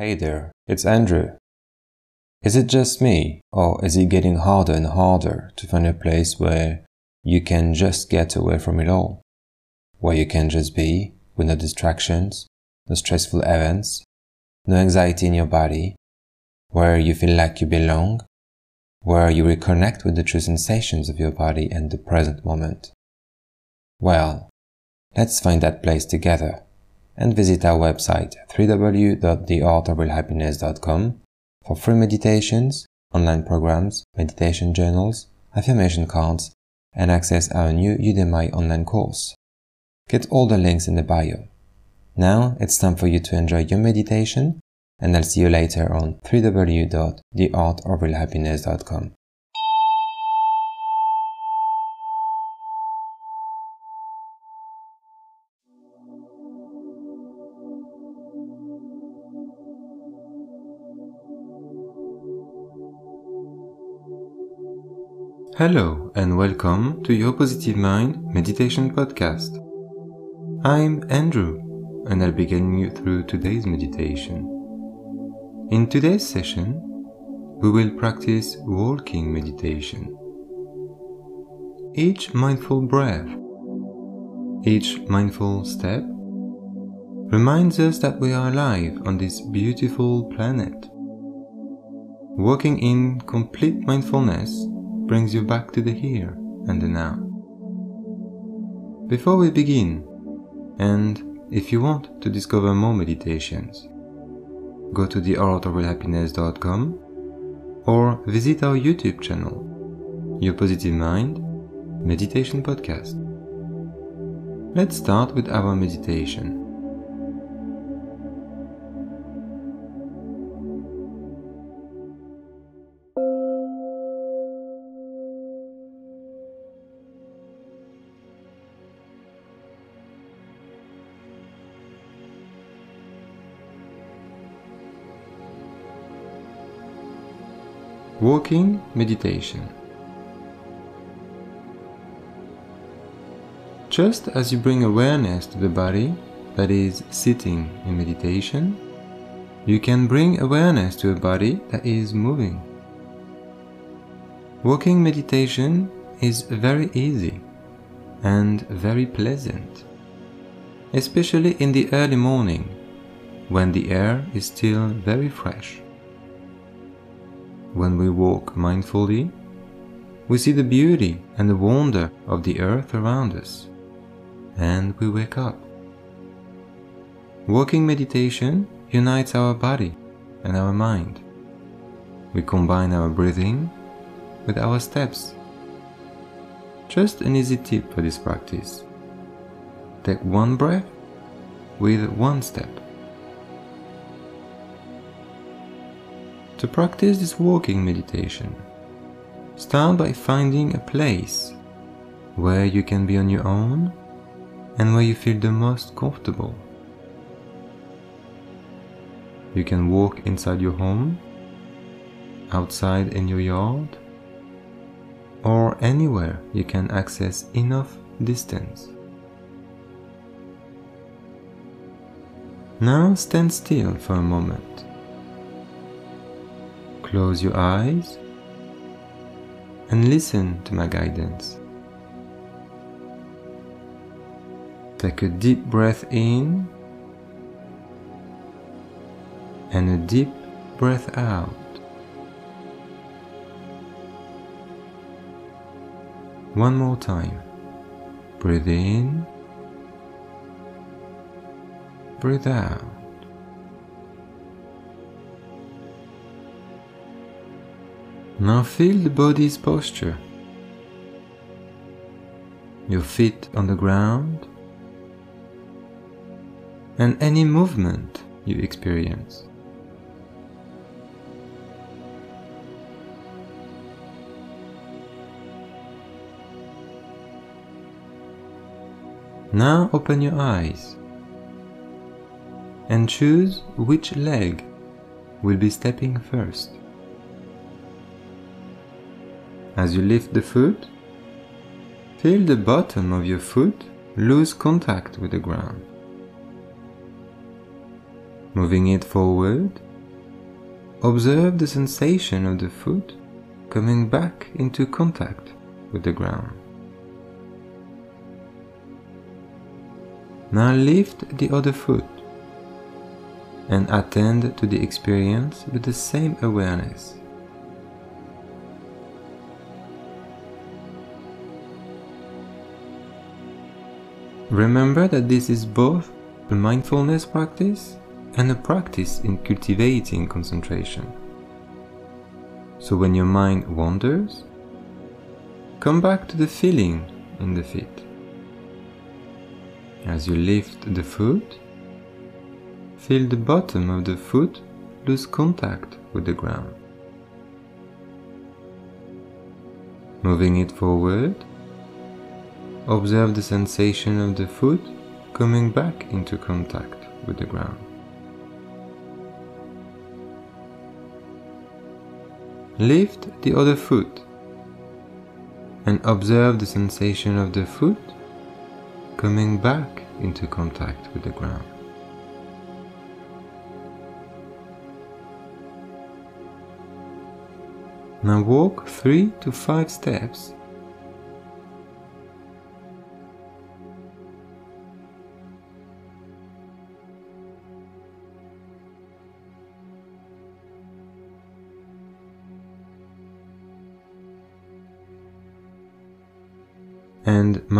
Hey there, it's Andrew. Is it just me, or is it getting harder and harder to find a place where you can just get away from it all? Where you can just be, with no distractions, no stressful events, no anxiety in your body, where you feel like you belong, where you reconnect with the true sensations of your body and the present moment. Well, let's find that place together and visit our website www.theartofrealhappiness.com for free meditations, online programs, meditation journals, affirmation cards, and access our new Udemy online course. Get all the links in the bio. Now it's time for you to enjoy your meditation, and I'll see you later on www.theartofrealhappiness.com. Hello and welcome to your Positive Mind Meditation Podcast. I'm Andrew and I'll be guiding you through today's meditation. In today's session, we will practice walking meditation. Each mindful breath, each mindful step reminds us that we are alive on this beautiful planet. Walking in complete mindfulness brings you back to the here and the now. Before we begin, and if you want to discover more meditations, go to theartofrealhappiness.com or visit our YouTube channel, Your Positive Mind Meditation Podcast. Let's start with our meditation. Walking meditation. Just as you bring awareness to the body that is sitting in meditation, you can bring awareness to a body that is moving. Walking meditation is very easy and very pleasant, especially in the early morning when the air is still very fresh. When we walk mindfully, we see the beauty and the wonder of the earth around us, and we wake up. Walking meditation unites our body and our mind. We combine our breathing with our steps. Just an easy tip for this practice. Take one breath with one step. To practice this walking meditation, start by finding a place where you can be on your own and where you feel the most comfortable. You can walk inside your home, outside in your yard, or anywhere you can access enough distance. Now stand still for a moment Close your eyes and listen to my guidance. Take a deep breath in and a deep breath out. One more time. Breathe in, breathe out. Now feel the body's posture. Your feet on the ground and any movement you experience. Now open your eyes and choose which leg will be stepping first. As you lift the foot, feel the bottom of your foot lose contact with the ground. Moving it forward observe the sensation of the foot coming back into contact with the ground. Now lift the other foot and attend to the experience with the same awareness. Remember that this is both a mindfulness practice and a practice in cultivating concentration. So when your mind wanders, come back to the feeling in the feet. As you lift the foot, feel the bottom of the foot lose contact with the ground. Moving it forward, observe the sensation of the foot coming back into contact with the ground. Lift the other foot and observe the sensation of the foot coming back into contact with the ground. Now walk three to five steps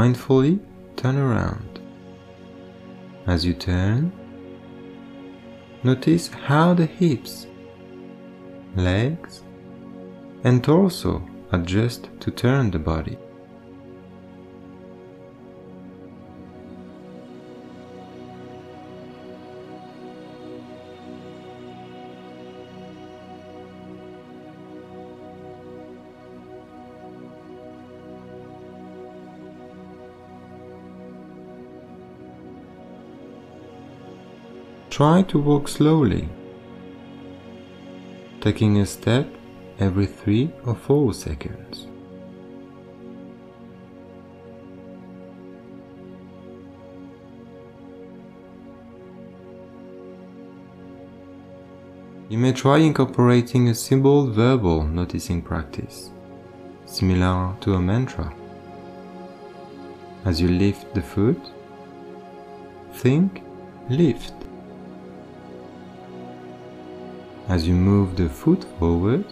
mindfully turn around. As you turn, notice how the hips, legs, and torso adjust to turn the body. Try to walk slowly, taking a step every 3 or 4 seconds. You may try incorporating a simple verbal noticing practice, similar to a mantra. As you lift the foot, think lift. As you move the foot forward,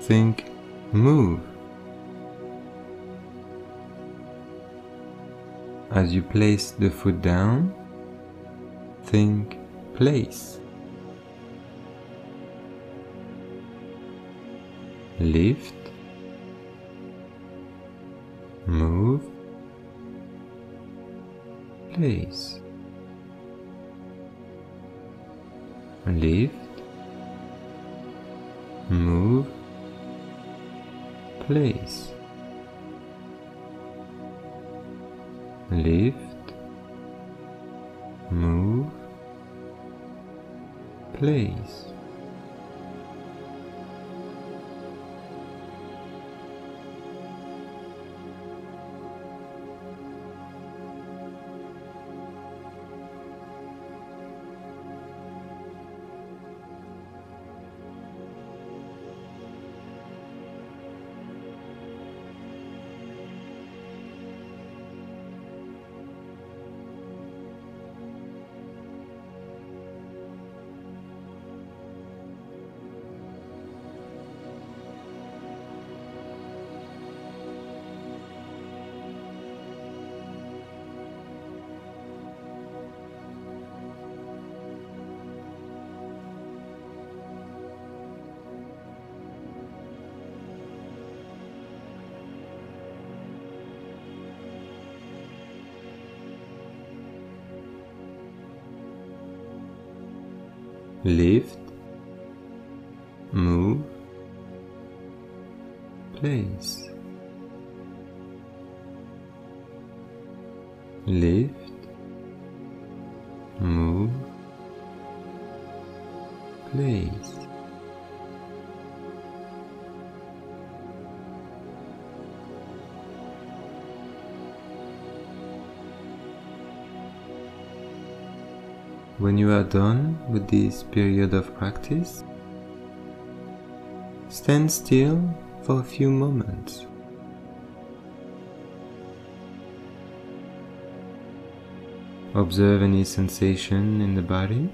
think move. As you place the foot down, think place. Lift, move, place. Lift, move, place, lift, move, place. Lift, move, place. Lift, move, place. When you are done with this period of practice, stand still for a few moments. Observe any sensation in the body.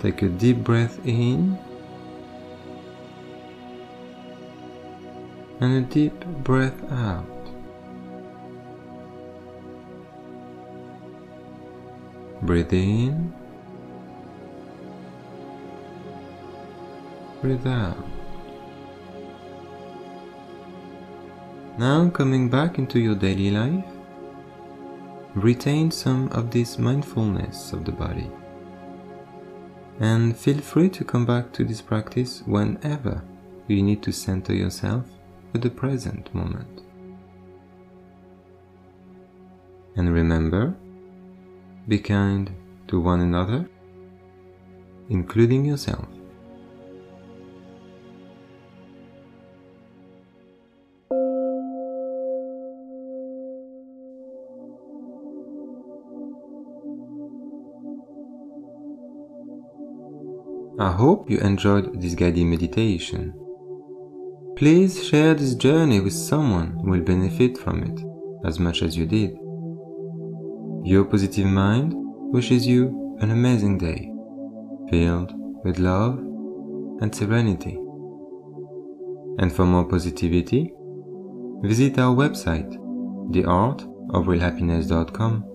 Take a deep breath in and a deep breath out. Breathe in, breathe out. Now coming back into your daily life, retain some of this mindfulness of the body. And feel free to come back to this practice whenever you need to center yourself with the present moment. And remember, be kind to one another, including yourself. I hope you enjoyed this guided meditation. Please share this journey with someone who will benefit from it as much as you did. Your positive mind wishes you an amazing day, filled with love and serenity. And for more positivity, visit our website, theartofrealhappiness.com